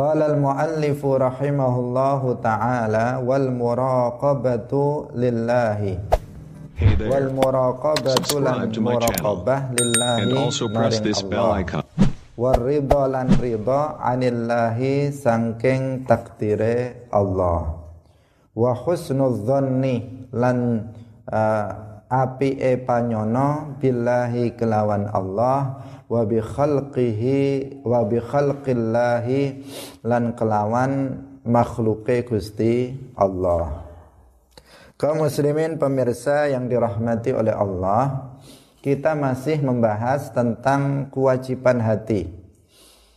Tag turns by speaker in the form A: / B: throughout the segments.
A: Qala al-muallifu rahimahullahu ta'ala wal muraqabatu lillahi
B: Hey there.
A: wal muraqabatu lan muraqabah lillahi
B: And also press this bell icon.
A: Waridha lan ridha anillahi sangking takdire Allah. Wa husnul dhanni lan uh, apike panyono billahi kelawan Allah wa bi khalqihi wa bi khalqillahi lan kelawan makhluke Gusti Allah. Kaum muslimin pemirsa yang dirahmati oleh Allah, kita masih membahas tentang kewajiban hati.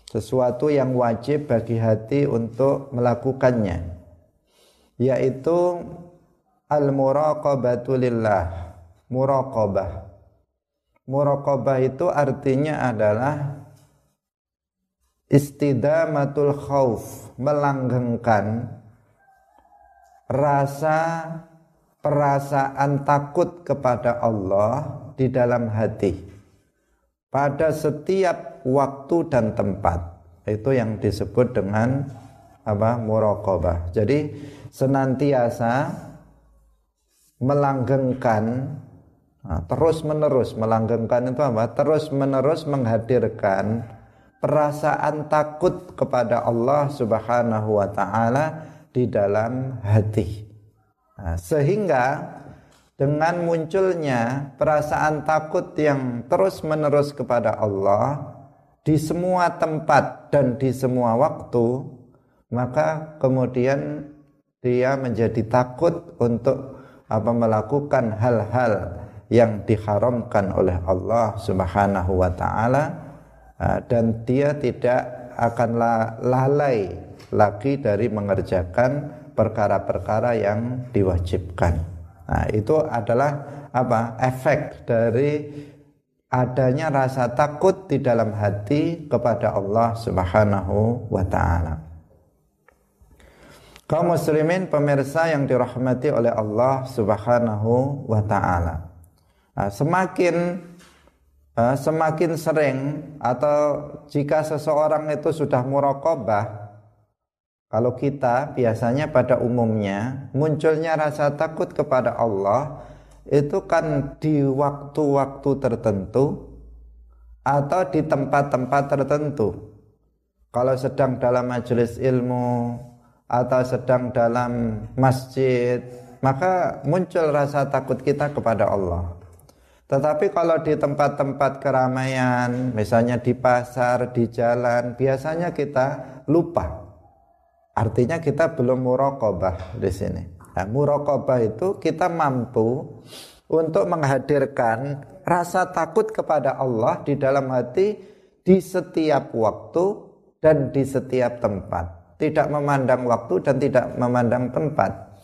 A: Sesuatu yang wajib bagi hati untuk melakukannya. Yaitu al-muraqabatu lillah. Muraqabah. Muraqabah itu artinya adalah istidamatul khauf, melanggengkan rasa perasaan takut kepada Allah di dalam hati pada setiap waktu dan tempat. Itu yang disebut dengan apa? Muraqabah. Jadi senantiasa melanggengkan nah, terus menerus melanggengkan itu apa? Terus menerus menghadirkan perasaan takut kepada Allah Subhanahu wa taala di dalam hati. Nah, sehingga dengan munculnya perasaan takut yang terus-menerus kepada Allah di semua tempat dan di semua waktu, maka kemudian dia menjadi takut untuk apa melakukan hal-hal yang diharamkan oleh Allah Subhanahu wa taala dan dia tidak akan lalai lagi dari mengerjakan perkara-perkara yang diwajibkan. Nah, itu adalah apa? efek dari adanya rasa takut di dalam hati kepada Allah Subhanahu wa taala. Kaum muslimin pemirsa yang dirahmati oleh Allah Subhanahu wa taala. Nah, semakin uh, semakin sering atau jika seseorang itu sudah muraqabah kalau kita biasanya pada umumnya munculnya rasa takut kepada Allah itu kan di waktu-waktu tertentu atau di tempat-tempat tertentu. Kalau sedang dalam majelis ilmu atau sedang dalam masjid, maka muncul rasa takut kita kepada Allah. Tetapi kalau di tempat-tempat keramaian, misalnya di pasar, di jalan, biasanya kita lupa Artinya kita belum muraqabah di sini. Nah, muraqabah itu kita mampu untuk menghadirkan rasa takut kepada Allah di dalam hati di setiap waktu dan di setiap tempat. Tidak memandang waktu dan tidak memandang tempat.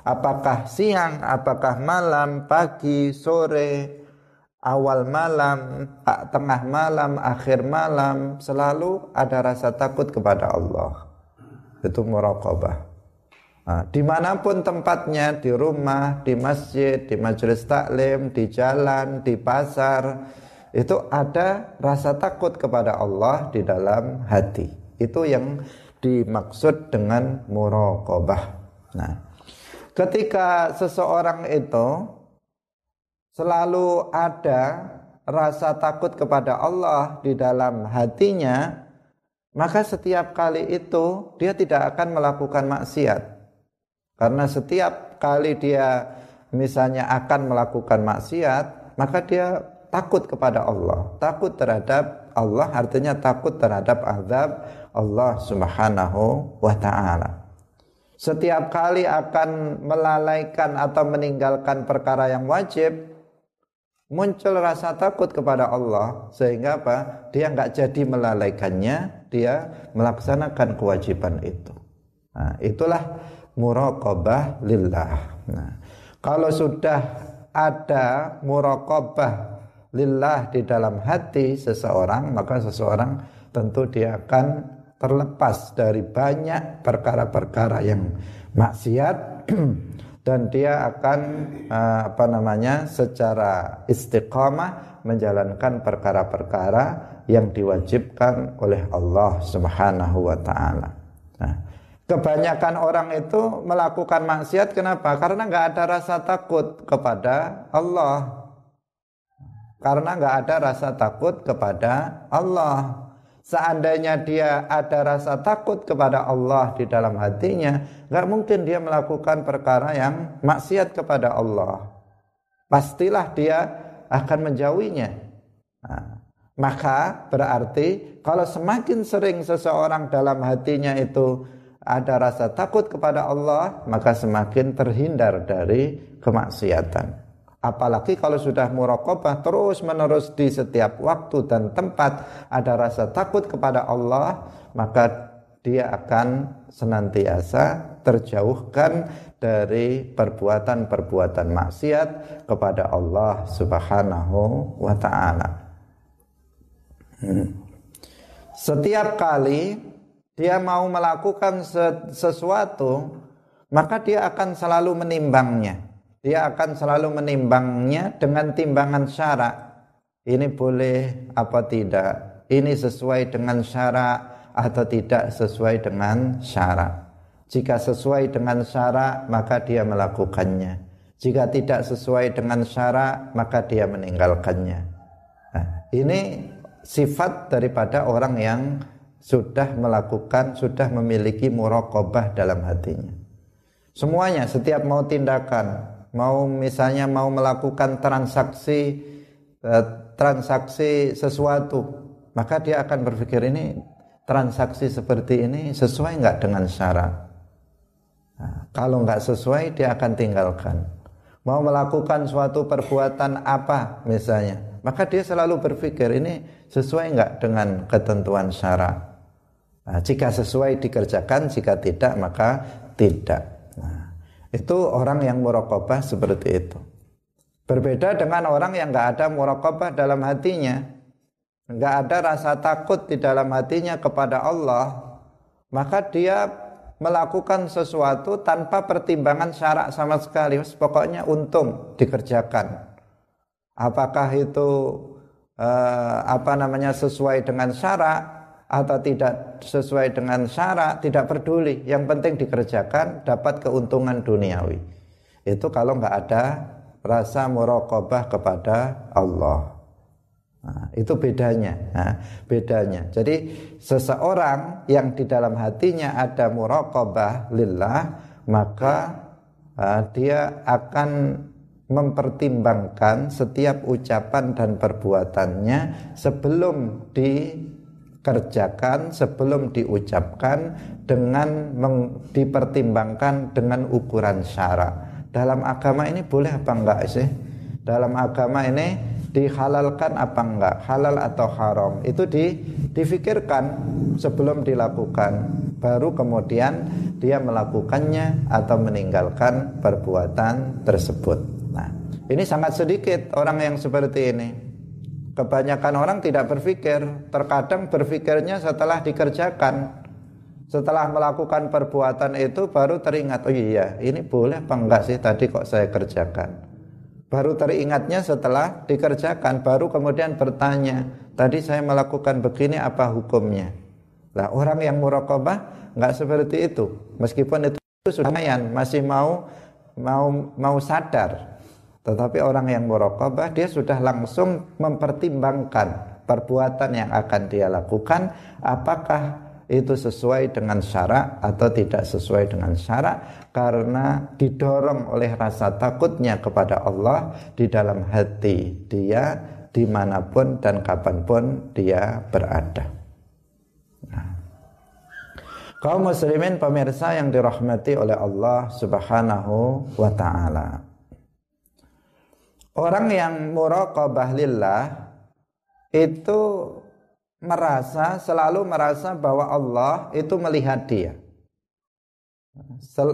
A: Apakah siang, apakah malam, pagi, sore, awal malam, tengah malam, akhir malam, selalu ada rasa takut kepada Allah itu muraqabah. Nah, di mana pun tempatnya, di rumah, di masjid, di majelis taklim, di jalan, di pasar, itu ada rasa takut kepada Allah di dalam hati. Itu yang dimaksud dengan muraqabah. Nah, ketika seseorang itu selalu ada rasa takut kepada Allah di dalam hatinya, maka setiap kali itu dia tidak akan melakukan maksiat. Karena setiap kali dia misalnya akan melakukan maksiat, maka dia takut kepada Allah. Takut terhadap Allah artinya takut terhadap azab Allah Subhanahu wa taala. Setiap kali akan melalaikan atau meninggalkan perkara yang wajib, muncul rasa takut kepada Allah sehingga apa? Dia nggak jadi melalaikannya dia melaksanakan kewajiban itu. Nah, itulah muraqabah lillah. Nah, kalau sudah ada muraqabah lillah di dalam hati seseorang maka seseorang tentu dia akan terlepas dari banyak perkara-perkara yang maksiat dan dia akan uh, apa namanya secara istiqamah menjalankan perkara-perkara yang diwajibkan oleh Allah Subhanahu wa taala. Nah, kebanyakan orang itu melakukan maksiat kenapa? Karena nggak ada rasa takut kepada Allah. Karena nggak ada rasa takut kepada Allah. Seandainya dia ada rasa takut kepada Allah di dalam hatinya, nggak mungkin dia melakukan perkara yang maksiat kepada Allah. Pastilah dia akan menjauhinya. Nah, maka berarti kalau semakin sering seseorang dalam hatinya itu ada rasa takut kepada Allah, maka semakin terhindar dari kemaksiatan. Apalagi kalau sudah muraqabah terus menerus di setiap waktu dan tempat ada rasa takut kepada Allah, maka dia akan senantiasa terjauhkan dari perbuatan-perbuatan maksiat kepada Allah Subhanahu wa taala. Hmm. Setiap kali dia mau melakukan sesuatu, maka dia akan selalu menimbangnya dia akan selalu menimbangnya dengan timbangan syarak. Ini boleh apa tidak? Ini sesuai dengan syarak atau tidak sesuai dengan syarak. Jika sesuai dengan syarak, maka dia melakukannya. Jika tidak sesuai dengan syarak, maka dia meninggalkannya. Nah, ini sifat daripada orang yang sudah melakukan, sudah memiliki muraqabah dalam hatinya. Semuanya, setiap mau tindakan, mau misalnya mau melakukan transaksi eh, transaksi sesuatu maka dia akan berpikir ini transaksi seperti ini sesuai nggak dengan syarat? Nah, kalau nggak sesuai dia akan tinggalkan. Mau melakukan suatu perbuatan apa misalnya maka dia selalu berpikir ini sesuai nggak dengan ketentuan syarat? Nah, jika sesuai dikerjakan jika tidak maka tidak itu orang yang murokobah seperti itu. Berbeda dengan orang yang nggak ada murokobah dalam hatinya, nggak ada rasa takut di dalam hatinya kepada Allah, maka dia melakukan sesuatu tanpa pertimbangan syarak sama sekali. Pokoknya untung dikerjakan. Apakah itu eh, apa namanya sesuai dengan syarak atau tidak sesuai dengan syarat tidak peduli. Yang penting dikerjakan dapat keuntungan duniawi. Itu kalau nggak ada rasa muraqabah kepada Allah. Nah, itu bedanya nah, bedanya. Jadi seseorang yang di dalam hatinya ada muraqabah lillah maka uh, dia akan mempertimbangkan setiap ucapan dan perbuatannya sebelum di kerjakan sebelum diucapkan dengan dipertimbangkan dengan ukuran syarak. Dalam agama ini boleh apa enggak sih? Dalam agama ini dihalalkan apa enggak? Halal atau haram? Itu di difikirkan sebelum dilakukan. Baru kemudian dia melakukannya atau meninggalkan perbuatan tersebut. Nah, ini sangat sedikit orang yang seperti ini. Kebanyakan orang tidak berpikir, terkadang berpikirnya setelah dikerjakan. Setelah melakukan perbuatan itu baru teringat, oh iya, ini boleh apa enggak sih tadi kok saya kerjakan. Baru teringatnya setelah dikerjakan, baru kemudian bertanya, tadi saya melakukan begini apa hukumnya? Lah orang yang murokobah nggak seperti itu, meskipun itu sudah masih mau mau mau sadar tetapi orang yang muraqabah dia sudah langsung mempertimbangkan perbuatan yang akan dia lakukan apakah itu sesuai dengan syarak atau tidak sesuai dengan syarak karena didorong oleh rasa takutnya kepada Allah di dalam hati dia di mana pun dan kapan pun dia berada. Nah. Muslimin pemirsa yang dirahmati oleh Allah Subhanahu wa taala. Orang yang muraqabah lillah itu merasa selalu merasa bahwa Allah itu melihat dia.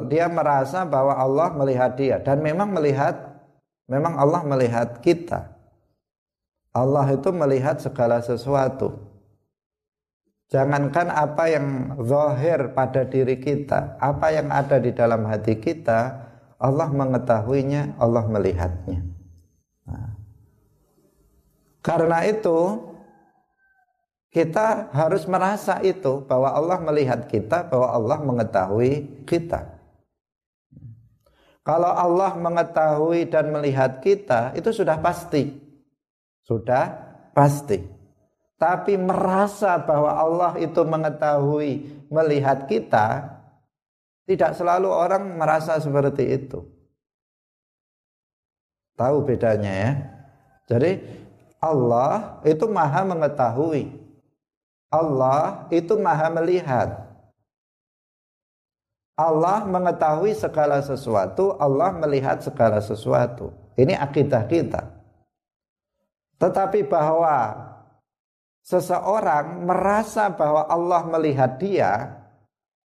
A: Dia merasa bahwa Allah melihat dia dan memang melihat memang Allah melihat kita. Allah itu melihat segala sesuatu. Jangankan apa yang zahir pada diri kita, apa yang ada di dalam hati kita, Allah mengetahuinya, Allah melihatnya. Karena itu kita harus merasa itu bahwa Allah melihat kita, bahwa Allah mengetahui kita. Kalau Allah mengetahui dan melihat kita, itu sudah pasti. Sudah pasti. Tapi merasa bahwa Allah itu mengetahui, melihat kita, tidak selalu orang merasa seperti itu. Tahu bedanya ya? Jadi Allah itu maha mengetahui Allah itu maha melihat. Allah mengetahui segala sesuatu, Allah melihat segala sesuatu. Ini akidah kita. Tetapi bahwa seseorang merasa bahwa Allah melihat dia,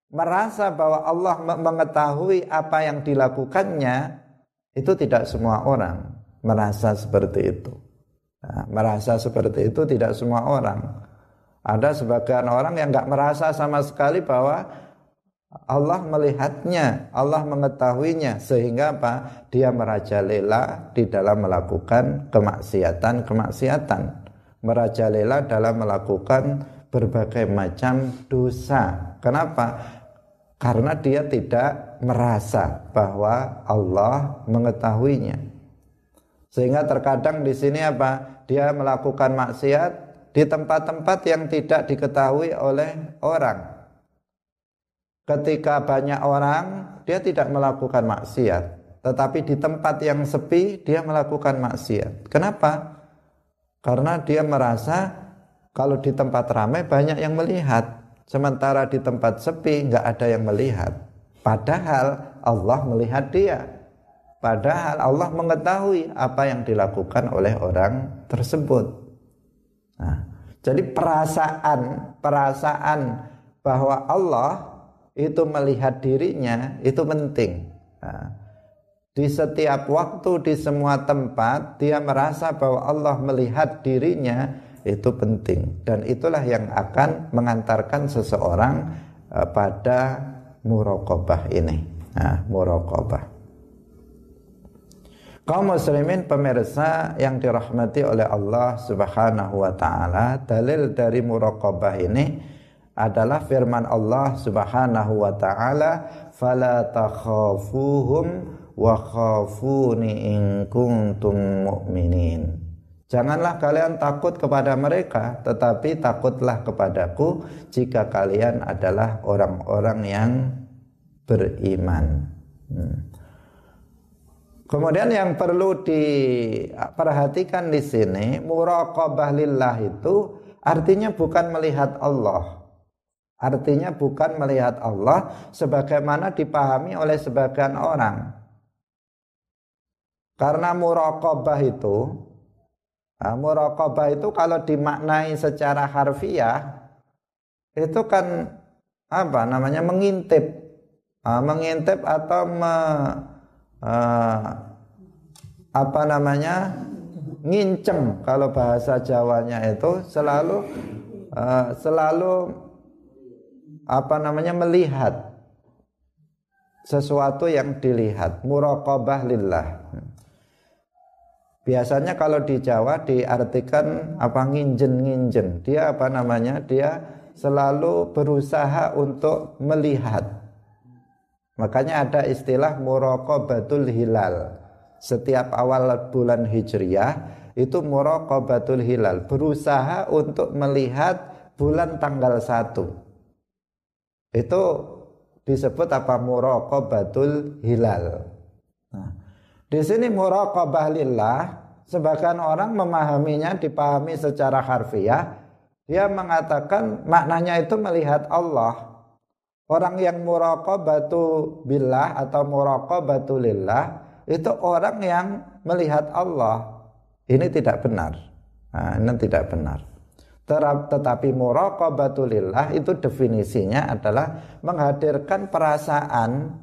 A: merasa bahwa Allah mengetahui apa yang dilakukannya, itu tidak semua orang merasa seperti itu. Nah, merasa seperti itu tidak semua orang. Ada sebagian orang yang nggak merasa sama sekali bahwa Allah melihatnya, Allah mengetahuinya sehingga apa? Dia merajalela di dalam melakukan kemaksiatan-kemaksiatan. Merajalela dalam melakukan berbagai macam dosa. Kenapa? Karena dia tidak merasa bahwa Allah mengetahuinya. Sehingga terkadang di sini apa? Dia melakukan maksiat di tempat-tempat yang tidak diketahui oleh orang. Ketika banyak orang, dia tidak melakukan maksiat, tetapi di tempat yang sepi dia melakukan maksiat. Kenapa? Karena dia merasa kalau di tempat ramai banyak yang melihat, sementara di tempat sepi nggak ada yang melihat. Padahal Allah melihat dia. Padahal Allah mengetahui apa yang dilakukan oleh orang tersebut. Nah, jadi perasaan perasaan bahwa Allah itu melihat dirinya itu penting. Nah, di setiap waktu di semua tempat dia merasa bahwa Allah melihat dirinya itu penting dan itulah yang akan mengantarkan seseorang eh, pada murokobah ini. Nah, murokobah. Kaum muslimin pemirsa yang dirahmati oleh Allah Subhanahu wa taala, dalil dari muraqabah ini adalah firman Allah Subhanahu wa taala, "Fala takhafuhum wa khafuni in kuntum mu'minin." Janganlah kalian takut kepada mereka, tetapi takutlah kepadaku jika kalian adalah orang-orang yang beriman. Hmm. Kemudian yang perlu diperhatikan di sini muraqabah lillah itu artinya bukan melihat Allah. Artinya bukan melihat Allah sebagaimana dipahami oleh sebagian orang. Karena muraqabah itu nah, itu kalau dimaknai secara harfiah itu kan apa namanya mengintip. Nah, mengintip atau me, uh, apa namanya ngincem. Kalau bahasa Jawanya itu selalu uh, selalu apa namanya melihat sesuatu yang dilihat. Muraqabah lillah biasanya kalau di Jawa diartikan apa nginjen-nginjen dia apa namanya dia selalu berusaha untuk melihat Makanya ada istilah muraqabatul hilal. Setiap awal bulan Hijriah itu muraqabatul hilal, berusaha untuk melihat bulan tanggal 1. Itu disebut apa muraqabatul hilal. Nah, di sini muraqabah lillah sebagian orang memahaminya dipahami secara harfiah dia mengatakan maknanya itu melihat Allah Orang yang muraqabatu billah atau muraqabatu lillah itu orang yang melihat Allah. Ini tidak benar. Nah, ini tidak benar. Tetapi muraqabatu lillah itu definisinya adalah menghadirkan perasaan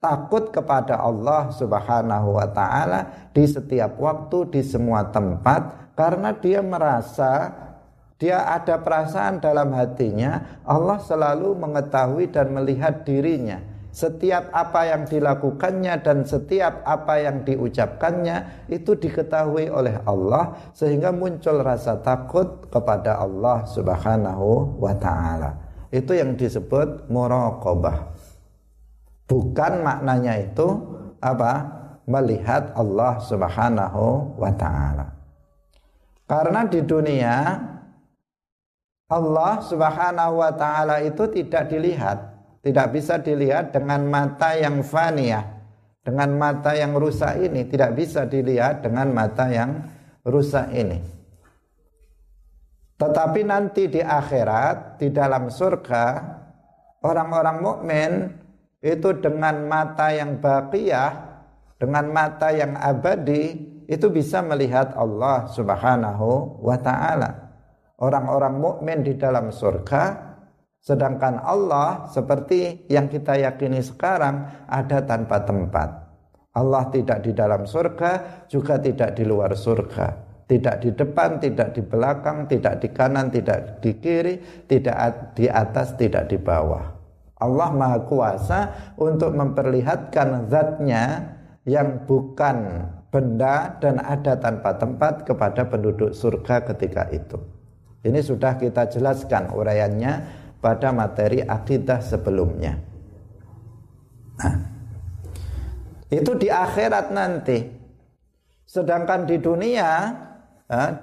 A: takut kepada Allah Subhanahu wa taala di setiap waktu di semua tempat karena dia merasa dia ada perasaan dalam hatinya Allah selalu mengetahui dan melihat dirinya setiap apa yang dilakukannya dan setiap apa yang diucapkannya itu diketahui oleh Allah sehingga muncul rasa takut kepada Allah Subhanahu wa taala. Itu yang disebut muraqabah. Bukan maknanya itu apa? melihat Allah Subhanahu wa taala. Karena di dunia Allah Subhanahu wa taala itu tidak dilihat tidak bisa dilihat dengan mata yang faniyah dengan mata yang rusak ini tidak bisa dilihat dengan mata yang rusak ini tetapi nanti di akhirat di dalam surga orang-orang mukmin itu dengan mata yang baqiyah dengan mata yang abadi itu bisa melihat Allah Subhanahu wa taala orang-orang mukmin di dalam surga Sedangkan Allah seperti yang kita yakini sekarang ada tanpa tempat. Allah tidak di dalam surga, juga tidak di luar surga. Tidak di depan, tidak di belakang, tidak di kanan, tidak di kiri, tidak di atas, tidak di bawah. Allah Maha Kuasa untuk memperlihatkan zatnya yang bukan benda dan ada tanpa tempat kepada penduduk surga ketika itu. Ini sudah kita jelaskan uraiannya pada materi akidah sebelumnya. Nah, itu di akhirat nanti. Sedangkan di dunia,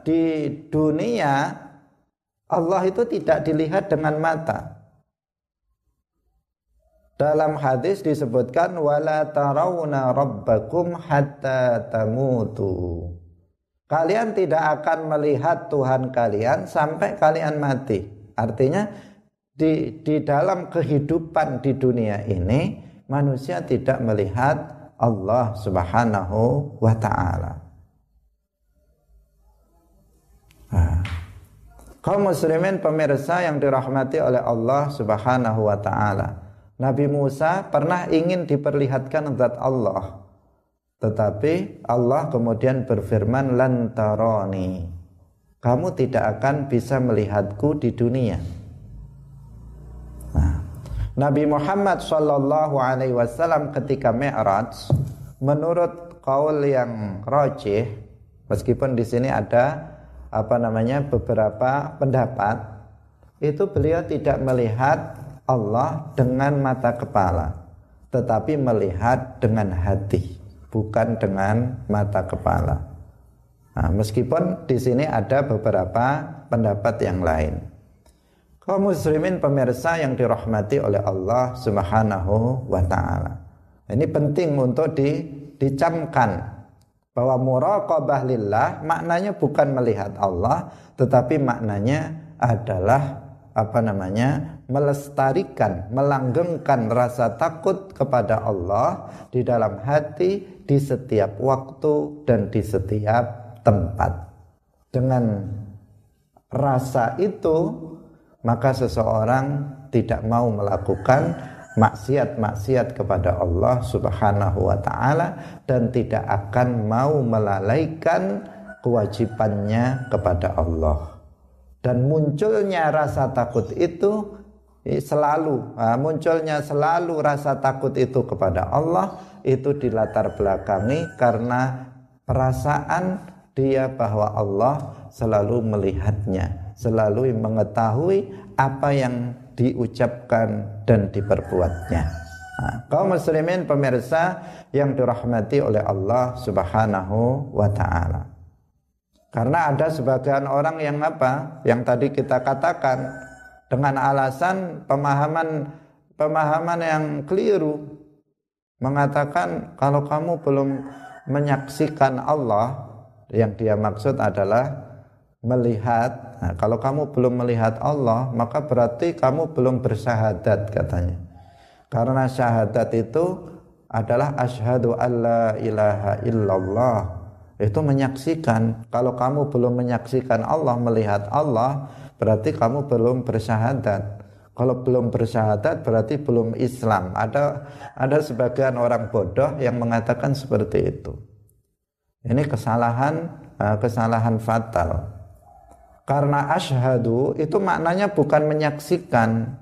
A: di dunia Allah itu tidak dilihat dengan mata. Dalam hadis disebutkan wala tarawna rabbakum hatta tamutu. Kalian tidak akan melihat Tuhan kalian sampai kalian mati. Artinya di di dalam kehidupan di dunia ini manusia tidak melihat Allah Subhanahu wa taala. Nah, kaum muslimin pemirsa yang dirahmati oleh Allah Subhanahu wa taala. Nabi Musa pernah ingin diperlihatkan zat Allah. Tetapi Allah kemudian berfirman lantaroni. Kamu tidak akan bisa melihatku di dunia. Nabi Muhammad Shallallahu Alaihi Wasallam ketika Mi'raj menurut kaul yang rojih meskipun di sini ada apa namanya beberapa pendapat itu beliau tidak melihat Allah dengan mata kepala tetapi melihat dengan hati bukan dengan mata kepala nah, meskipun di sini ada beberapa pendapat yang lain kaum muslimin pemirsa yang dirahmati oleh Allah Subhanahu wa taala. Ini penting untuk di, dicamkan bahwa muraqabah lillah maknanya bukan melihat Allah tetapi maknanya adalah apa namanya melestarikan, melanggengkan rasa takut kepada Allah di dalam hati di setiap waktu dan di setiap tempat. Dengan rasa itu maka seseorang tidak mau melakukan maksiat-maksiat kepada Allah Subhanahu wa taala dan tidak akan mau melalaikan kewajibannya kepada Allah. Dan munculnya rasa takut itu selalu munculnya selalu rasa takut itu kepada Allah itu dilatar belakangi karena perasaan dia bahwa Allah selalu melihatnya selalu mengetahui apa yang diucapkan dan diperbuatnya. Nah, kaum muslimin pemirsa yang dirahmati oleh Allah Subhanahu wa taala. Karena ada sebagian orang yang apa? Yang tadi kita katakan dengan alasan pemahaman pemahaman yang keliru. Mengatakan kalau kamu belum menyaksikan Allah yang dia maksud adalah melihat. Nah, kalau kamu belum melihat Allah maka berarti kamu belum bersyahadat katanya. Karena syahadat itu adalah asyhadu alla ilaha illallah. Itu menyaksikan. Kalau kamu belum menyaksikan Allah melihat Allah berarti kamu belum bersyahadat kalau belum bersyahadat berarti belum Islam. Ada ada sebagian orang bodoh yang mengatakan seperti itu. Ini kesalahan eh, kesalahan fatal. Karena asyhadu itu maknanya bukan menyaksikan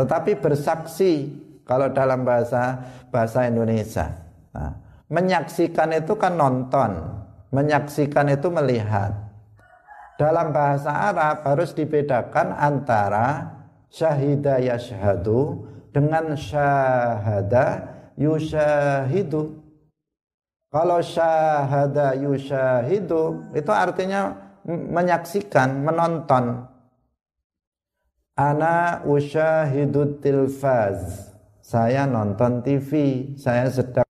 A: tetapi bersaksi. Kalau dalam bahasa bahasa Indonesia. Nah, menyaksikan itu kan nonton, menyaksikan itu melihat. Dalam bahasa Arab harus dibedakan antara syahida yashhadu dengan syahada yushahidu. Kalau syahada yushahidu itu artinya menyaksikan, menonton. Ana usyahidut tilfaz saya nonton TV, saya sedang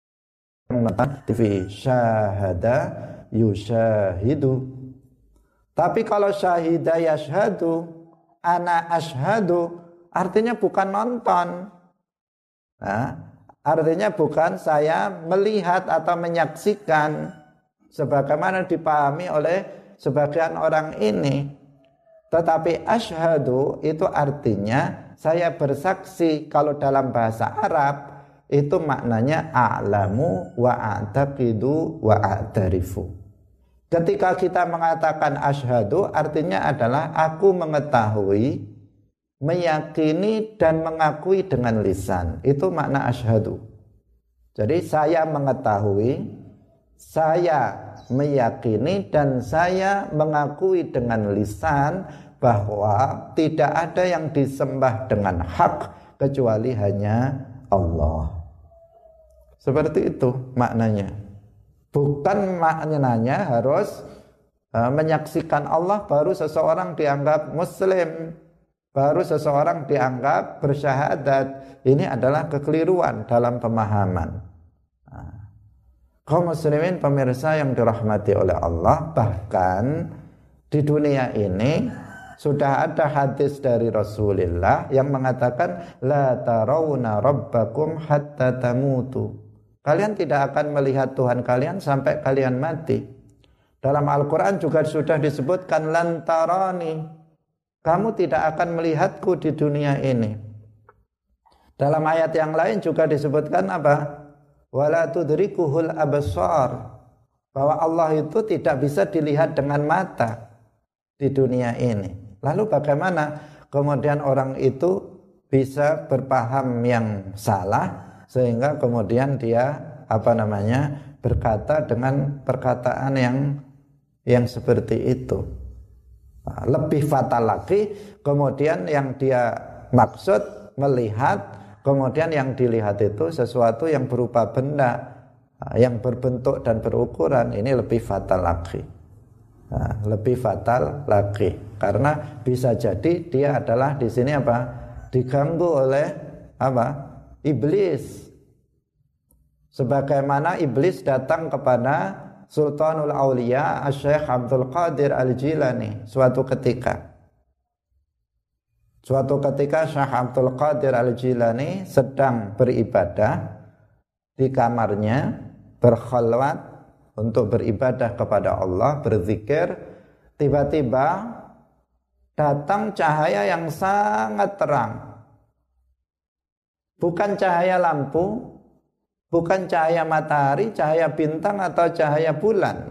A: nonton TV. Syahada yushahidu. Tapi kalau syahida yashhadu, ana ashhadu, artinya bukan nonton. Nah, artinya bukan saya melihat atau menyaksikan sebagaimana dipahami oleh sebagian orang ini. Tetapi ashhadu itu artinya saya bersaksi kalau dalam bahasa Arab itu maknanya a'lamu wa a'taqidu wa a'tarifu. Ketika kita mengatakan asyhadu artinya adalah aku mengetahui, meyakini dan mengakui dengan lisan. Itu makna asyhadu. Jadi saya mengetahui, saya meyakini dan saya mengakui dengan lisan bahwa tidak ada yang disembah dengan hak kecuali hanya Allah. Seperti itu maknanya. Bukan maknanya harus uh, menyaksikan Allah baru seseorang dianggap muslim, baru seseorang dianggap bersyahadat. Ini adalah kekeliruan dalam pemahaman. Nah, kaum muslimin pemirsa yang dirahmati oleh Allah bahkan di dunia ini sudah ada hadis dari Rasulullah yang mengatakan la tarawna rabbakum hatta tamutu. Kalian tidak akan melihat Tuhan kalian sampai kalian mati. Dalam Al-Qur'an juga sudah disebutkan lantarani. Kamu tidak akan melihatku di dunia ini. Dalam ayat yang lain juga disebutkan apa? Wala tudrikuhul absar. Bahwa Allah itu tidak bisa dilihat dengan mata di dunia ini. Lalu bagaimana kemudian orang itu bisa berpaham yang salah sehingga kemudian dia apa namanya berkata dengan perkataan yang yang seperti itu. Nah, lebih fatal lagi kemudian yang dia maksud melihat kemudian yang dilihat itu sesuatu yang berupa benda nah, yang berbentuk dan berukuran ini lebih fatal lagi. Nah, lebih fatal lagi karena bisa jadi dia adalah di sini apa diganggu oleh apa iblis. Sebagaimana iblis datang kepada Sultanul Aulia Syekh Abdul Qadir Al-Jilani suatu ketika. Suatu ketika Syekh Abdul Qadir Al-Jilani sedang beribadah di kamarnya berkhalwat untuk beribadah kepada Allah, berzikir, tiba-tiba datang cahaya yang sangat terang. Bukan cahaya lampu, bukan cahaya matahari, cahaya bintang atau cahaya bulan.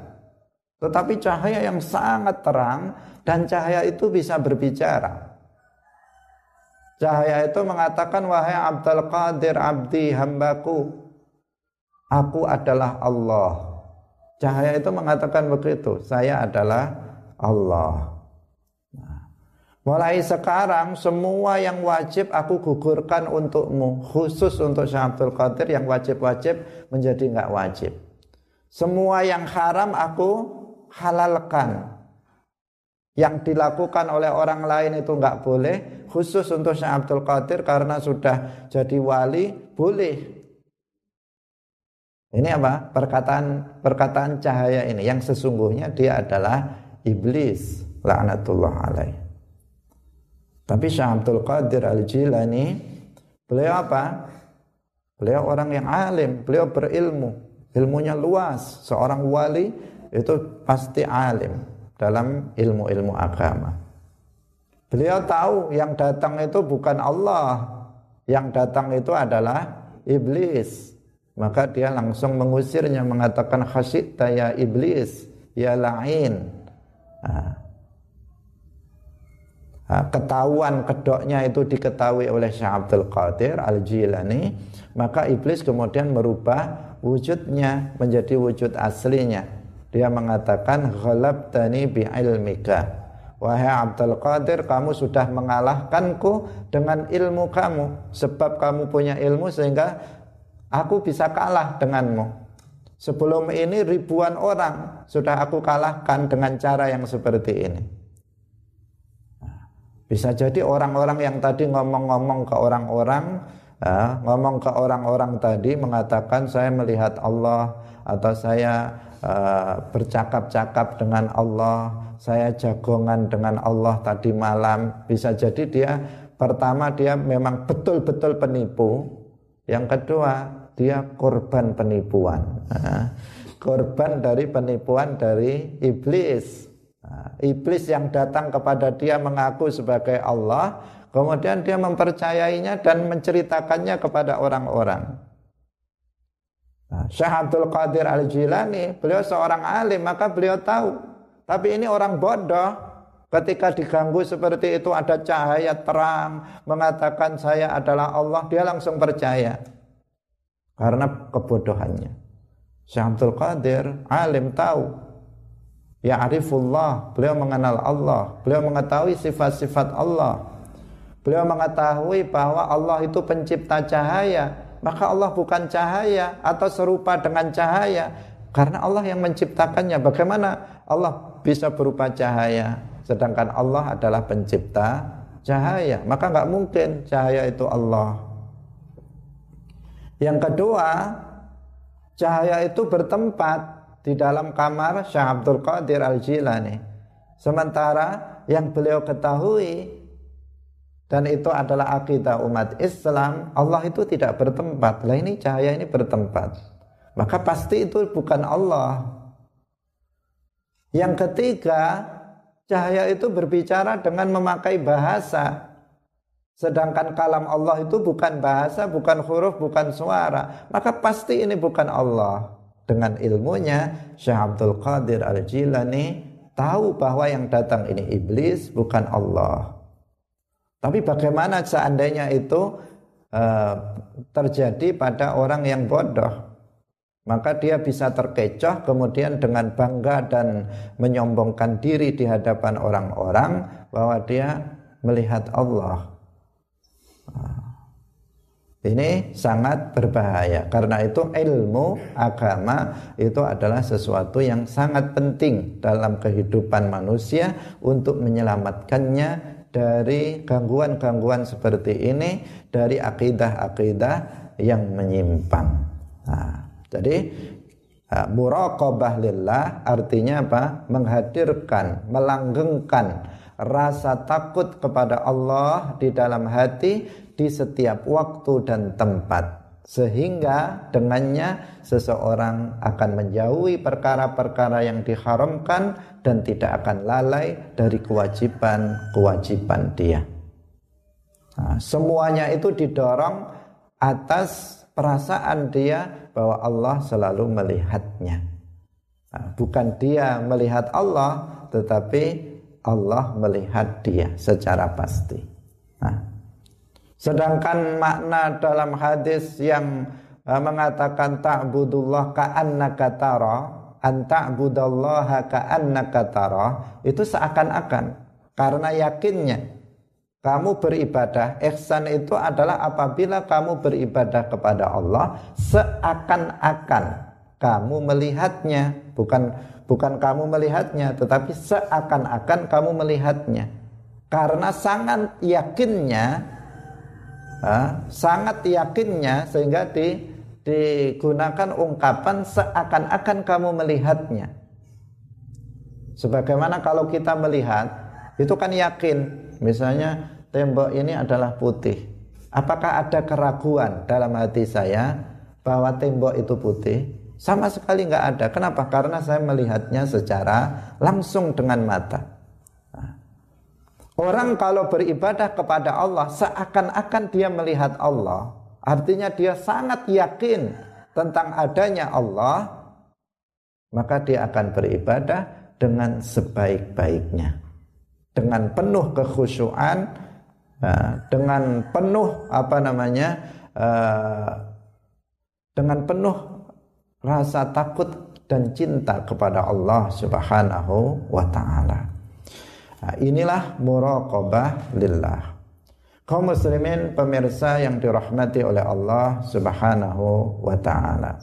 A: Tetapi cahaya yang sangat terang dan cahaya itu bisa berbicara. Cahaya itu mengatakan wahai Abdul Qadir abdi hambaku aku adalah Allah Cahaya itu mengatakan begitu, saya adalah Allah. Mulai sekarang semua yang wajib aku gugurkan untukmu, khusus untuk Syekh Abdul Qadir yang wajib-wajib menjadi enggak wajib. Semua yang haram aku halalkan. Yang dilakukan oleh orang lain itu enggak boleh, khusus untuk Syekh Abdul Qadir karena sudah jadi wali boleh ini apa? Perkataan perkataan cahaya ini yang sesungguhnya dia adalah iblis laknatullah alaih. Tapi Syekh Abdul Qadir Al-Jilani beliau apa? Beliau orang yang alim, beliau berilmu, ilmunya luas. Seorang wali itu pasti alim dalam ilmu-ilmu agama. Beliau tahu yang datang itu bukan Allah, yang datang itu adalah iblis maka dia langsung mengusirnya mengatakan khasyita ya iblis ya la'in nah. Ketahuan kedoknya itu diketahui oleh Syekh Abdul Qadir Al-Jilani, maka iblis kemudian merubah wujudnya menjadi wujud aslinya. Dia mengatakan ghalabtani bi'ilmika. Wahai Abdul Qadir, kamu sudah mengalahkanku dengan ilmu kamu. Sebab kamu punya ilmu sehingga aku bisa kalah denganmu. Sebelum ini ribuan orang sudah aku kalahkan dengan cara yang seperti ini. Bisa jadi orang-orang yang tadi ngomong-ngomong ke orang-orang, ya, ngomong ke orang-orang tadi mengatakan saya melihat Allah atau saya uh, bercakap-cakap dengan Allah, saya jagongan dengan Allah tadi malam. Bisa jadi dia pertama dia memang betul-betul penipu, yang kedua dia korban penipuan, uh, korban dari penipuan dari iblis. Nah, iblis yang datang kepada dia mengaku sebagai Allah, kemudian dia mempercayainya dan menceritakannya kepada orang-orang. Nah, Syekh Abdul Qadir Al-Jilani, beliau seorang alim, maka beliau tahu. Tapi ini orang bodoh, ketika diganggu seperti itu ada cahaya terang, mengatakan saya adalah Allah, dia langsung percaya. Karena kebodohannya. Syekh Abdul Qadir, alim tahu Ya arifullah, beliau mengenal Allah, beliau mengetahui sifat-sifat Allah. Beliau mengetahui bahwa Allah itu pencipta cahaya, maka Allah bukan cahaya atau serupa dengan cahaya karena Allah yang menciptakannya. Bagaimana Allah bisa berupa cahaya sedangkan Allah adalah pencipta cahaya? Maka nggak mungkin cahaya itu Allah. Yang kedua, cahaya itu bertempat di dalam kamar Syekh Abdul Qadir Al-Jilani. Sementara yang beliau ketahui dan itu adalah akidah umat Islam, Allah itu tidak bertempat. Lah ini cahaya ini bertempat. Maka pasti itu bukan Allah. Yang ketiga, cahaya itu berbicara dengan memakai bahasa. Sedangkan kalam Allah itu bukan bahasa, bukan huruf, bukan suara. Maka pasti ini bukan Allah dengan ilmunya Syekh Abdul Qadir Al-Jilani tahu bahwa yang datang ini iblis bukan Allah. Tapi bagaimana seandainya itu uh, terjadi pada orang yang bodoh? Maka dia bisa terkecoh kemudian dengan bangga dan menyombongkan diri di hadapan orang-orang bahwa dia melihat Allah. Ini sangat berbahaya karena itu ilmu agama itu adalah sesuatu yang sangat penting dalam kehidupan manusia untuk menyelamatkannya dari gangguan-gangguan seperti ini dari akidah-akidah yang menyimpang. Nah, jadi ah, muraqabah lillah artinya apa? Menghadirkan, melanggengkan rasa takut kepada Allah di dalam hati di setiap waktu dan tempat sehingga dengannya seseorang akan menjauhi perkara-perkara yang diharamkan dan tidak akan lalai dari kewajiban-kewajiban dia. Nah, semuanya itu didorong atas perasaan dia bahwa Allah selalu melihatnya. Nah, bukan dia melihat Allah, tetapi Allah melihat dia secara pasti. Nah, Sedangkan makna dalam hadis yang uh, mengatakan ta'budullah ka'annaka tara, an ta'budallaha ka'annaka itu seakan-akan karena yakinnya kamu beribadah, ihsan itu adalah apabila kamu beribadah kepada Allah seakan-akan kamu melihatnya, bukan bukan kamu melihatnya, tetapi seakan-akan kamu melihatnya. Karena sangat yakinnya sangat yakinnya sehingga di, digunakan ungkapan seakan-akan kamu melihatnya. Sebagaimana kalau kita melihat itu kan yakin, misalnya tembok ini adalah putih. Apakah ada keraguan dalam hati saya bahwa tembok itu putih? Sama sekali nggak ada. Kenapa? Karena saya melihatnya secara langsung dengan mata. Orang kalau beribadah kepada Allah seakan-akan dia melihat Allah, artinya dia sangat yakin tentang adanya Allah, maka dia akan beribadah dengan sebaik-baiknya. dengan penuh kekhusyuan uh, dengan penuh apa namanya uh, dengan penuh rasa takut dan cinta kepada Allah Subhanahu wa taala. Nah, inilah muraqabah lillah. Kaum muslimin pemirsa yang dirahmati oleh Allah Subhanahu wa taala.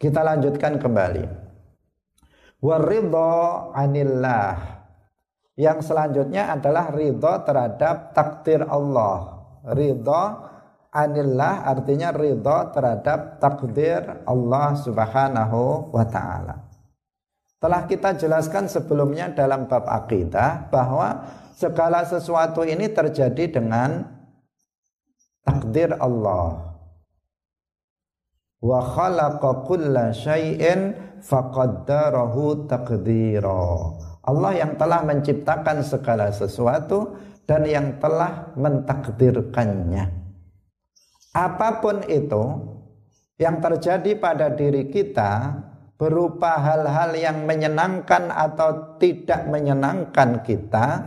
A: Kita lanjutkan kembali. Waridho anillah. Yang selanjutnya adalah ridho terhadap takdir Allah. Ridho anillah artinya ridho terhadap takdir Allah Subhanahu wa taala. Telah kita jelaskan sebelumnya dalam bab akidah bahwa segala sesuatu ini terjadi dengan takdir Allah. Wa khalaqa kulla syai'in faqaddarahu taqdira. Allah yang telah menciptakan segala sesuatu dan yang telah mentakdirkannya. Apa pun itu yang terjadi pada diri kita berupa hal-hal yang menyenangkan atau tidak menyenangkan kita,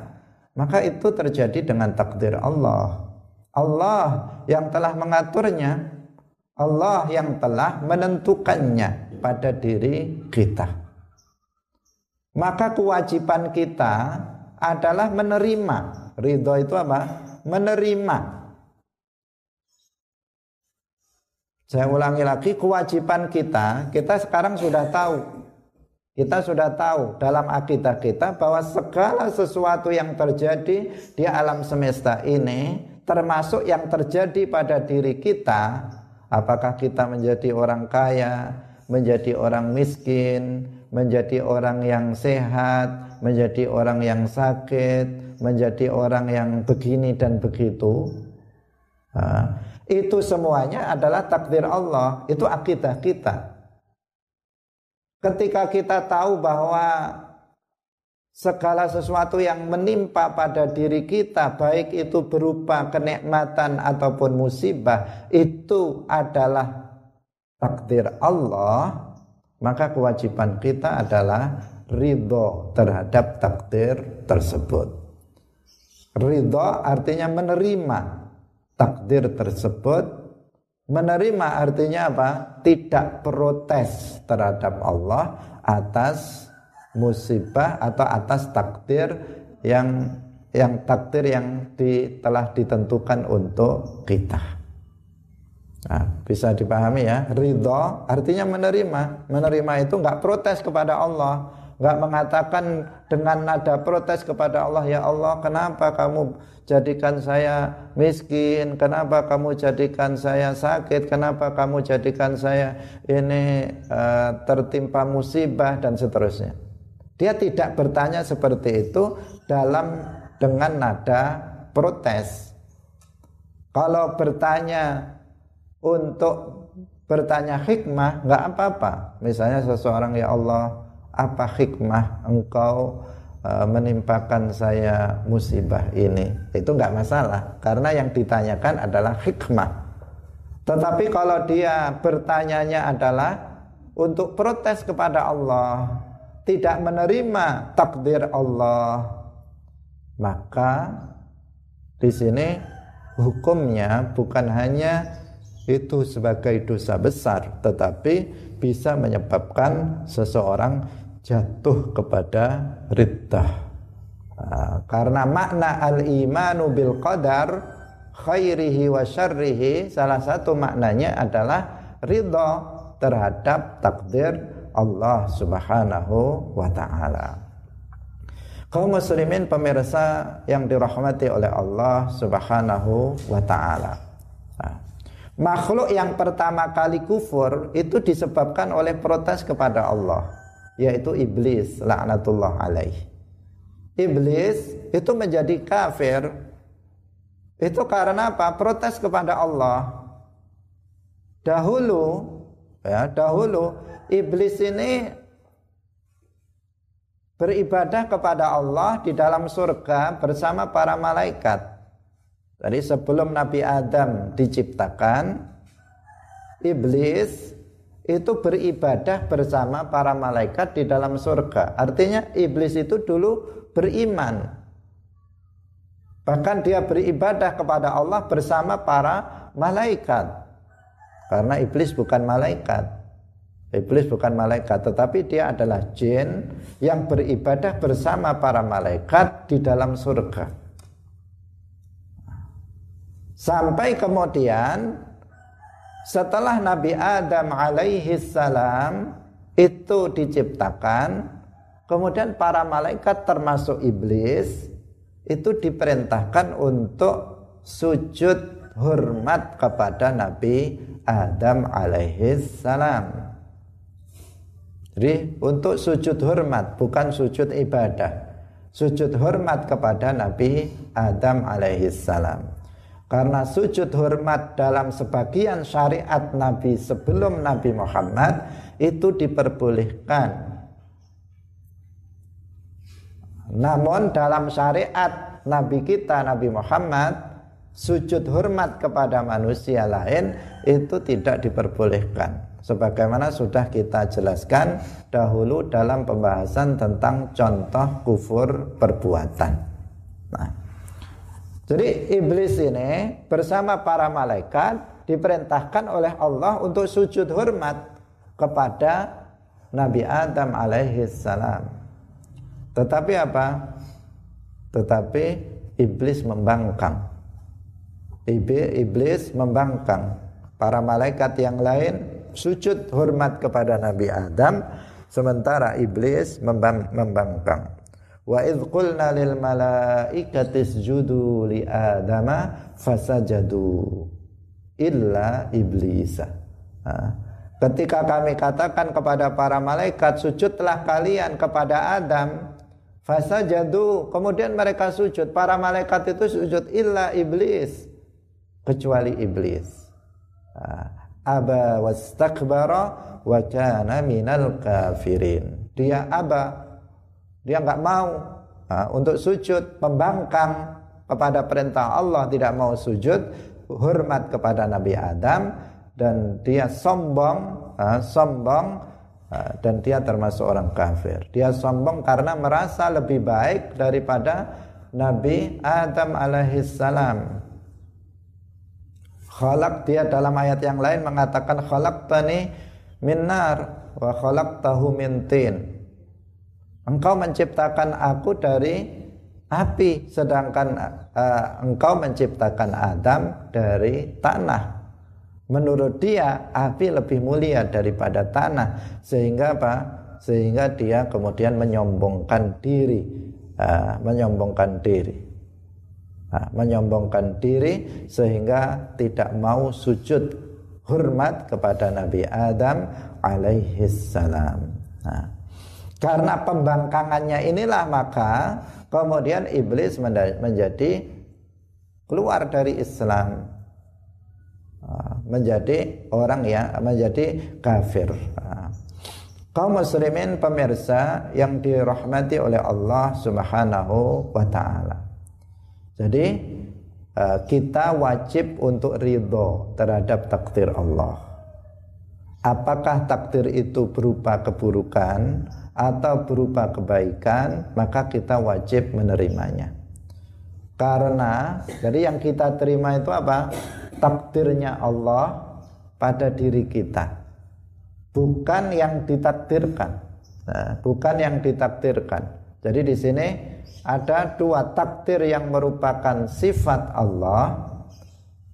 A: maka itu terjadi dengan takdir Allah. Allah yang telah mengaturnya, Allah yang telah menentukannya pada diri kita. Maka kewajiban kita adalah menerima. Ridho itu apa? Menerima. Saya ulangi lagi, kewajiban kita, kita sekarang sudah tahu kita sudah tahu dalam akidah kita bahwa segala sesuatu yang terjadi di alam semesta ini termasuk yang terjadi pada diri kita apakah kita menjadi orang kaya, menjadi orang miskin, menjadi orang yang sehat, menjadi orang yang sakit, menjadi orang yang begini dan begitu. Nah, itu semuanya adalah takdir Allah, itu akidah kita. Ketika kita tahu bahwa segala sesuatu yang menimpa pada diri kita baik itu berupa kenikmatan ataupun musibah itu adalah takdir Allah maka kewajiban kita adalah ridho terhadap takdir tersebut. Ridho artinya menerima takdir tersebut Menerima artinya apa? Tidak protes terhadap Allah atas musibah atau atas takdir yang yang takdir yang di, telah ditentukan untuk kita. Nah, bisa dipahami ya. Ridho artinya menerima. Menerima itu nggak protes kepada Allah, nggak mengatakan dengan nada protes kepada Allah, ya Allah, kenapa kamu jadikan saya miskin, kenapa kamu jadikan saya sakit, kenapa kamu jadikan saya ini uh, tertimpa musibah dan seterusnya. Dia tidak bertanya seperti itu dalam dengan nada protes. Kalau bertanya untuk bertanya hikmah nggak apa-apa. Misalnya seseorang ya Allah, apa hikmah engkau Eh, menimpakan saya musibah ini? Itu nggak masalah karena yang ditanyakan adalah hikmah. Tetapi kalau dia bertanyanya adalah untuk protes kepada Allah tidak menerima takdir Allah maka di sini hukumnya bukan hanya itu sebagai dosa besar tetapi bisa menyebabkan seseorang jatuh kepada riddah nah, karena makna al-imanu bil qadar khairihi wa syarrihi salah satu maknanya adalah ridha terhadap takdir Allah Subhanahu wa taala. Kaum muslimin pemirsa yang dirahmati oleh Allah Subhanahu wa taala. Nah, makhluk yang pertama kali kufur itu disebabkan oleh protes kepada Allah yaitu iblis laknatullah alaih. Iblis itu menjadi kafir itu karena apa? Protes kepada Allah. Dahulu ya, dahulu iblis ini beribadah kepada Allah di dalam surga bersama para malaikat. Jadi sebelum Nabi Adam diciptakan, iblis itu beribadah bersama para malaikat di dalam surga. Artinya iblis itu dulu beriman Bahkan dia beribadah kepada Allah bersama para malaikat. Karena iblis bukan malaikat. Iblis bukan malaikat, tetapi dia adalah jin yang beribadah bersama para malaikat di dalam surga. Sampai kemudian setelah Nabi Adam alaihi salam itu diciptakan, kemudian para malaikat termasuk iblis itu diperintahkan untuk sujud hormat kepada Nabi Adam alaihi salam. Jadi untuk sujud hormat bukan sujud ibadah. Sujud hormat kepada Nabi Adam alaihi salam. Karena sujud hormat dalam sebagian syariat Nabi sebelum Nabi Muhammad itu diperbolehkan. Namun dalam syariat Nabi kita Nabi Muhammad sujud hormat kepada manusia lain itu tidak diperbolehkan sebagaimana sudah kita jelaskan dahulu dalam pembahasan tentang contoh kufur perbuatan. Nah, jadi iblis ini bersama para malaikat diperintahkan oleh Allah untuk sujud hormat kepada Nabi Adam alaihi salam. Tetapi apa? Tetapi iblis membangkang. Iblis membangkang. Para malaikat yang lain sujud hormat kepada Nabi Adam sementara iblis membang membangkang. Wa idh qulna lil malaikati isjudu li adama fasajadu illa iblisa. Ketika kami katakan kepada para malaikat sujudlah kalian kepada Adam fasajadu kemudian mereka sujud para malaikat itu sujud illa iblis kecuali iblis. Aba wastakbara wa kana minal kafirin. Dia aba. Dia enggak mau nah, untuk sujud, pembangkang kepada perintah Allah, tidak mau sujud, hormat kepada Nabi Adam dan dia sombong, nah, sombong nah, dan dia termasuk orang kafir. Dia sombong karena merasa lebih baik daripada Nabi Adam alaihissalam Khalaq dia dalam ayat yang lain mengatakan khalaqtani minnar wa khalaqtahu min tin. Engkau menciptakan aku dari api sedangkan uh, engkau menciptakan Adam dari tanah. Menurut dia api lebih mulia daripada tanah sehingga apa? Sehingga dia kemudian menyombongkan diri, uh, menyombongkan diri nah, menyombongkan diri sehingga tidak mau sujud hormat kepada Nabi Adam alaihi salam. Nah, karena pembangkangannya inilah maka kemudian iblis menjadi keluar dari Islam nah, menjadi orang yang menjadi kafir. Nah, kaum muslimin pemirsa yang dirahmati oleh Allah Subhanahu wa taala. Jadi eh, kita wajib untuk ridho terhadap takdir Allah. Apakah takdir itu berupa keburukan atau berupa kebaikan, maka kita wajib menerimanya. Karena jadi yang kita terima itu apa? Takdirnya Allah pada diri kita. Bukan yang ditakdirkan. Nah, bukan yang ditakdirkan. Jadi di sini ada dua takdir yang merupakan sifat Allah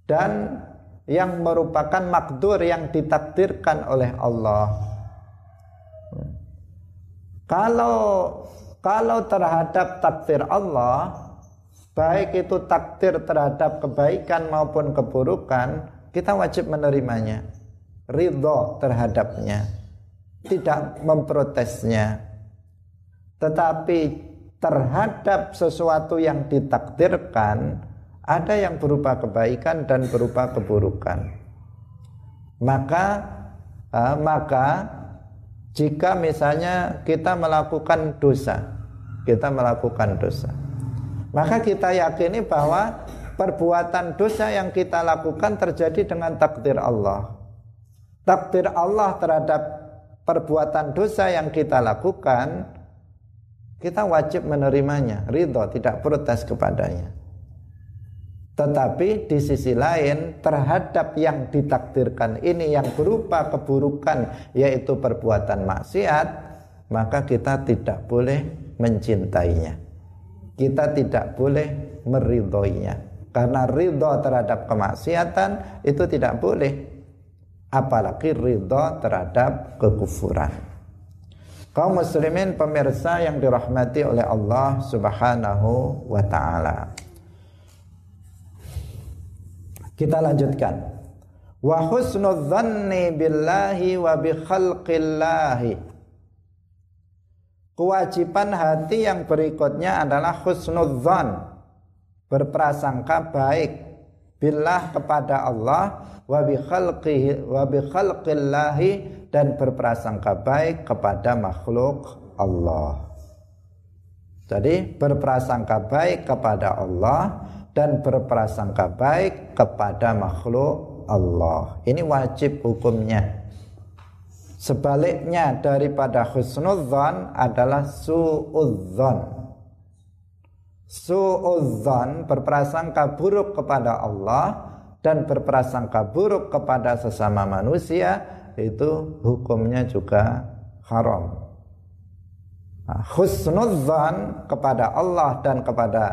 A: dan yang merupakan makdur yang ditakdirkan oleh Allah. Kalau kalau terhadap takdir Allah, baik itu takdir terhadap kebaikan maupun keburukan, kita wajib menerimanya, ridho terhadapnya, tidak memprotesnya. Tetapi terhadap sesuatu yang ditakdirkan ada yang berupa kebaikan dan berupa keburukan. Maka uh, maka jika misalnya kita melakukan dosa, kita melakukan dosa. Maka kita yakini bahwa perbuatan dosa yang kita lakukan terjadi dengan takdir Allah. Takdir Allah terhadap perbuatan dosa yang kita lakukan kita wajib menerimanya, ridho, tidak protes kepadanya. Tetapi di sisi lain terhadap yang ditakdirkan ini yang berupa keburukan yaitu perbuatan maksiat, maka kita tidak boleh mencintainya. Kita tidak boleh meridhoinya. Karena ridho terhadap kemaksiatan itu tidak boleh. Apalagi ridho terhadap kekufuran. Kaum muslimin pemirsa yang dirahmati oleh Allah Subhanahu wa taala. Kita lanjutkan. Wa husnudzanni billahi wa bi khalqillahi. Kewajiban hati yang berikutnya adalah husnudzan. Berprasangka baik billah kepada Allah wa bi khalqihi wa bi khalqillahi dan berprasangka baik kepada makhluk Allah. Jadi berprasangka baik kepada Allah dan berprasangka baik kepada makhluk Allah. Ini wajib hukumnya. Sebaliknya daripada husnudzan adalah suudzon. Suudzon berprasangka buruk kepada Allah dan berprasangka buruk kepada sesama manusia itu hukumnya juga haram. Nah, husnudzan kepada Allah dan kepada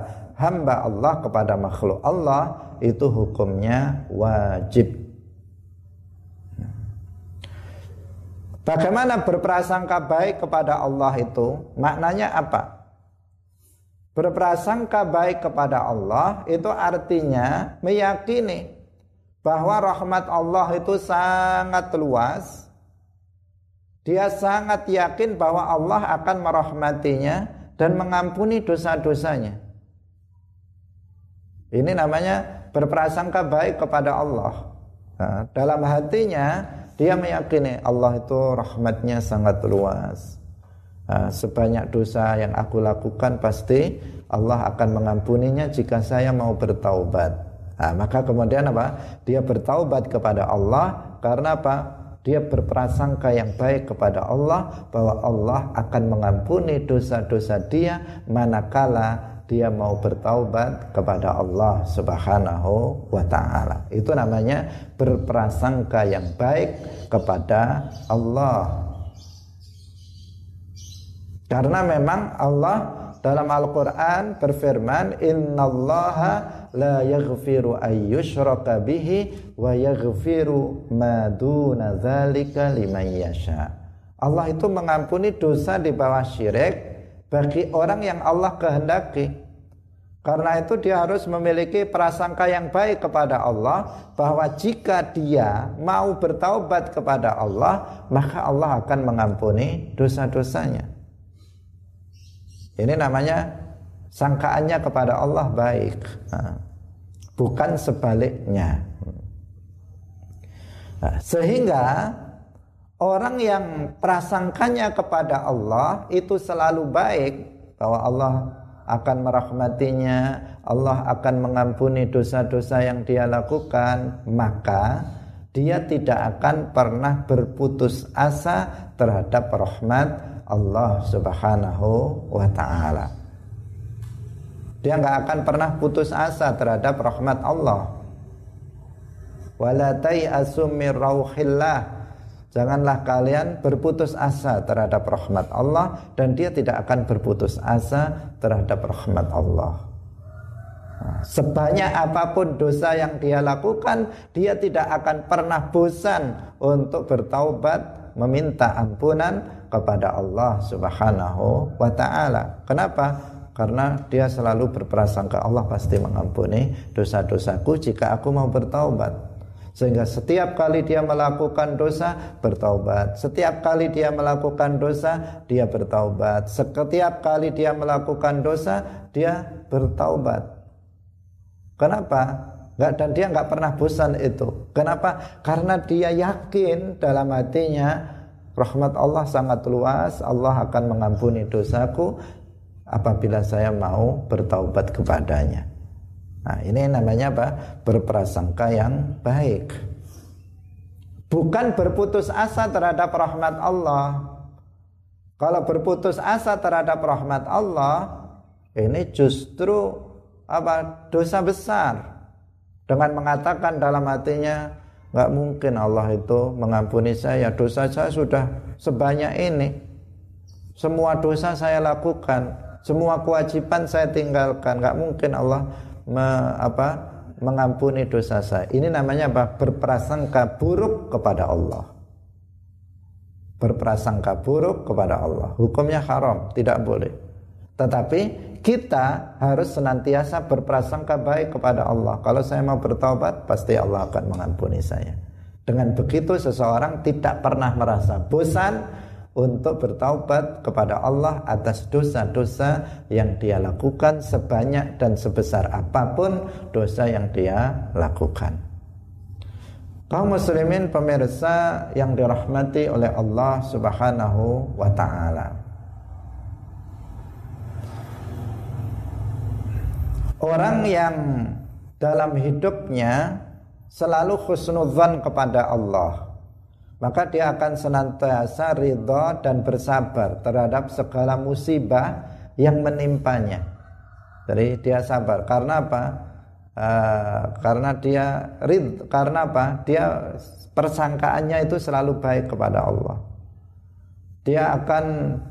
A: hamba Allah kepada makhluk Allah itu hukumnya wajib. Bagaimana berprasangka baik kepada Allah itu? Maknanya apa? Berprasangka baik kepada Allah itu artinya meyakini bahwa rahmat Allah itu sangat luas. Dia sangat yakin bahwa Allah akan merahmatinya dan mengampuni dosa-dosanya. Ini namanya berprasangka baik kepada Allah. Nah, dalam hatinya dia meyakini Allah itu rahmatnya sangat luas. Nah, sebanyak dosa yang aku lakukan pasti Allah akan mengampuninya jika saya mau bertaubat. Nah, maka kemudian apa? Dia bertaubat kepada Allah karena apa? Dia berprasangka yang baik kepada Allah bahwa Allah akan mengampuni dosa-dosa dia manakala dia mau bertaubat kepada Allah Subhanahu wa taala. Itu namanya berprasangka yang baik kepada Allah. Karena memang Allah dalam Al-Qur'an berfirman innallaha la yaghfiru ayyushraka bihi wa yaghfiru ma duna dzalika liman yasha. Allah itu mengampuni dosa di bawah syirik bagi orang yang Allah kehendaki. Karena itu dia harus memiliki prasangka yang baik kepada Allah bahwa jika dia mau bertaubat kepada Allah, maka Allah akan mengampuni dosa-dosanya. Ini namanya sangkaannya kepada Allah baik. Nah, bukan sebaliknya. Nah, sehingga Orang yang prasangkanya kepada Allah itu selalu baik bahwa Allah akan merahmatinya, Allah akan mengampuni dosa-dosa yang dia lakukan, maka dia tidak akan pernah berputus asa terhadap rahmat Allah Subhanahu wa taala. Dia nggak akan pernah putus asa terhadap rahmat Allah. Wala min rauhillah Janganlah kalian berputus asa terhadap rahmat Allah dan dia tidak akan berputus asa terhadap rahmat Allah. Nah, sebanyak apa pun dosa yang dia lakukan, dia tidak akan pernah bosan untuk bertaubat, meminta ampunan kepada Allah Subhanahu wa taala. Kenapa? Karena dia selalu berprasangka Allah pasti mengampuni dosa-dosaku jika aku mau bertaubat. Sehingga setiap kali dia melakukan dosa bertaubat. Setiap kali dia melakukan dosa dia bertaubat. Setiap kali dia melakukan dosa dia bertaubat. Kenapa? Enggak dan dia nggak pernah bosan itu. Kenapa? Karena dia yakin dalam hatinya rahmat Allah sangat luas. Allah akan mengampuni dosaku apabila saya mau bertaubat kepadanya. Nah, ini namanya apa? Berprasangka yang baik. Bukan berputus asa terhadap rahmat Allah. Kalau berputus asa terhadap rahmat Allah, ini justru apa? Dosa besar. dengan mengatakan dalam hatinya nggak mungkin Allah itu mengampuni saya dosa saya sudah sebanyak ini semua dosa saya lakukan semua kewajiban saya tinggalkan nggak mungkin Allah me, apa mengampuni dosa saya. Ini namanya apa? Berprasangka buruk kepada Allah. Berprasangka buruk kepada Allah. Hukumnya haram tidak boleh. Tetapi kita harus senantiasa berprasangka baik kepada Allah. Kalau saya mau bertobat, pasti Allah akan mengampuni saya. Dengan begitu seseorang tidak pernah merasa bosan untuk bertaubat kepada Allah atas dosa-dosa yang dia lakukan sebanyak dan sebesar apa pun dosa yang dia lakukan. Kaum muslimin pemirsa yang dirahmati oleh Allah Subhanahu wa taala. Orang yang dalam hidupnya selalu khusnudzan kepada Allah maka dia akan senantiasa ridha dan bersabar terhadap segala musibah yang menimpanya. Jadi dia sabar karena apa? Uh, karena dia rid karena apa? Dia persangkaannya itu selalu baik kepada Allah. Dia akan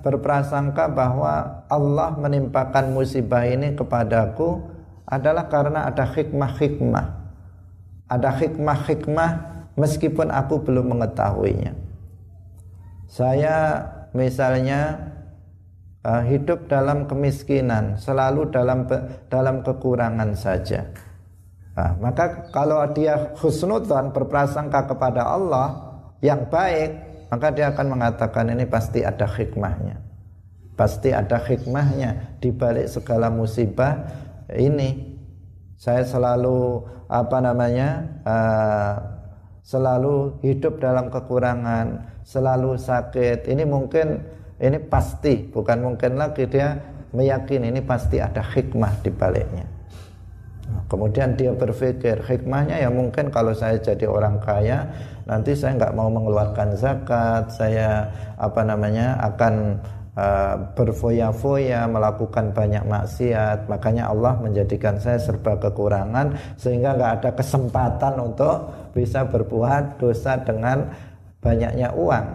A: berprasangka bahwa Allah menimpakan musibah ini kepadaku adalah karena ada hikmah-hikmah. Ada hikmah-hikmah meskipun aku belum mengetahuinya. Saya misalnya uh, hidup dalam kemiskinan, selalu dalam dalam kekurangan saja. Nah, maka kalau dia husnudzan berprasangka kepada Allah yang baik, maka dia akan mengatakan ini pasti ada hikmahnya. Pasti ada hikmahnya di balik segala musibah ini saya selalu apa namanya uh, selalu hidup dalam kekurangan selalu sakit. Ini mungkin ini pasti bukan mungkin lagi dia meyakini ini pasti ada hikmah di baliknya. Kemudian dia berpikir hikmahnya ya mungkin kalau saya jadi orang kaya nanti saya nggak mau mengeluarkan zakat saya apa namanya akan Eh, berfoya-foya melakukan banyak maksiat. Makanya Allah menjadikan saya serba kekurangan sehingga nggak ada kesempatan untuk bisa berbuat dosa dengan banyaknya uang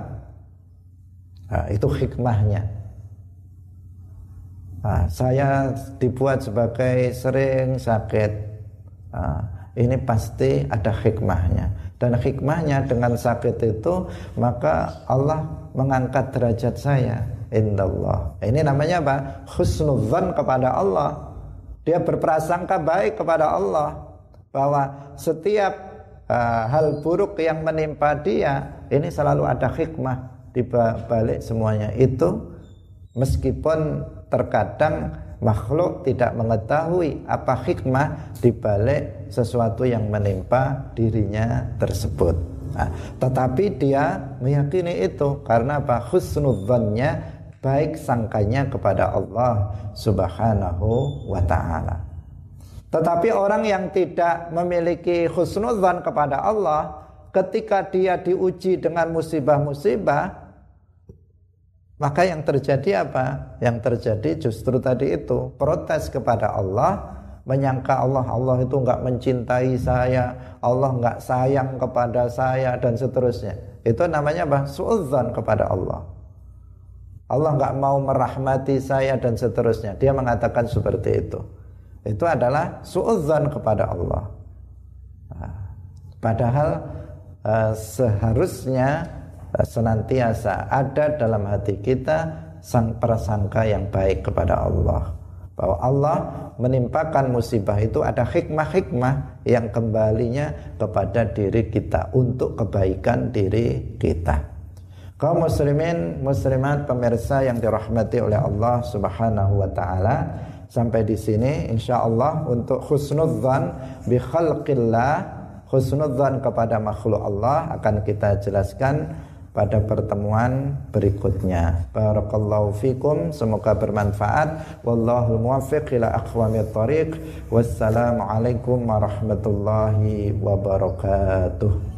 A: nah, itu hikmahnya nah, saya dibuat sebagai sering sakit nah, ini pasti ada hikmahnya dan hikmahnya dengan sakit itu maka Allah mengangkat derajat saya indallah. Ini namanya apa? Husnudzan kepada Allah. Dia berprasangka baik kepada Allah bahwa setiap uh, hal buruk yang menimpa dia ini selalu ada hikmah di balik semuanya itu meskipun terkadang makhluk tidak mengetahui apa hikmah di balik sesuatu yang menimpa dirinya tersebut. Nah, tetapi dia meyakini itu karena apa? Husnudzannya baik sangkanya kepada Allah Subhanahu wa taala. Tetapi orang yang tidak memiliki husnudzan kepada Allah ketika dia diuji dengan musibah-musibah maka yang terjadi apa? Yang terjadi justru tadi itu protes kepada Allah menyangka Allah Allah itu nggak mencintai saya Allah nggak sayang kepada saya dan seterusnya itu namanya apa? Suudzan kepada Allah Allah nggak mau merahmati saya dan seterusnya. Dia mengatakan seperti itu. Itu adalah suudzan kepada Allah. Nah, padahal uh, seharusnya uh, senantiasa ada dalam hati kita sang prasangka yang baik kepada Allah. Bahwa Allah menimpakan musibah itu ada hikmah-hikmah yang kembalinya kepada diri kita untuk kebaikan diri kita. Kaum muslimin, muslimat, pemirsa yang dirahmati oleh Allah Subhanahu wa taala. Sampai di sini insyaallah untuk husnudzan bi khalqillah, husnudzan kepada makhluk Allah akan kita jelaskan pada pertemuan berikutnya. Barakallahu fikum, semoga bermanfaat. Wallahu muwaffiq ila aqwamit thariq. Wassalamualaikum warahmatullahi wabarakatuh.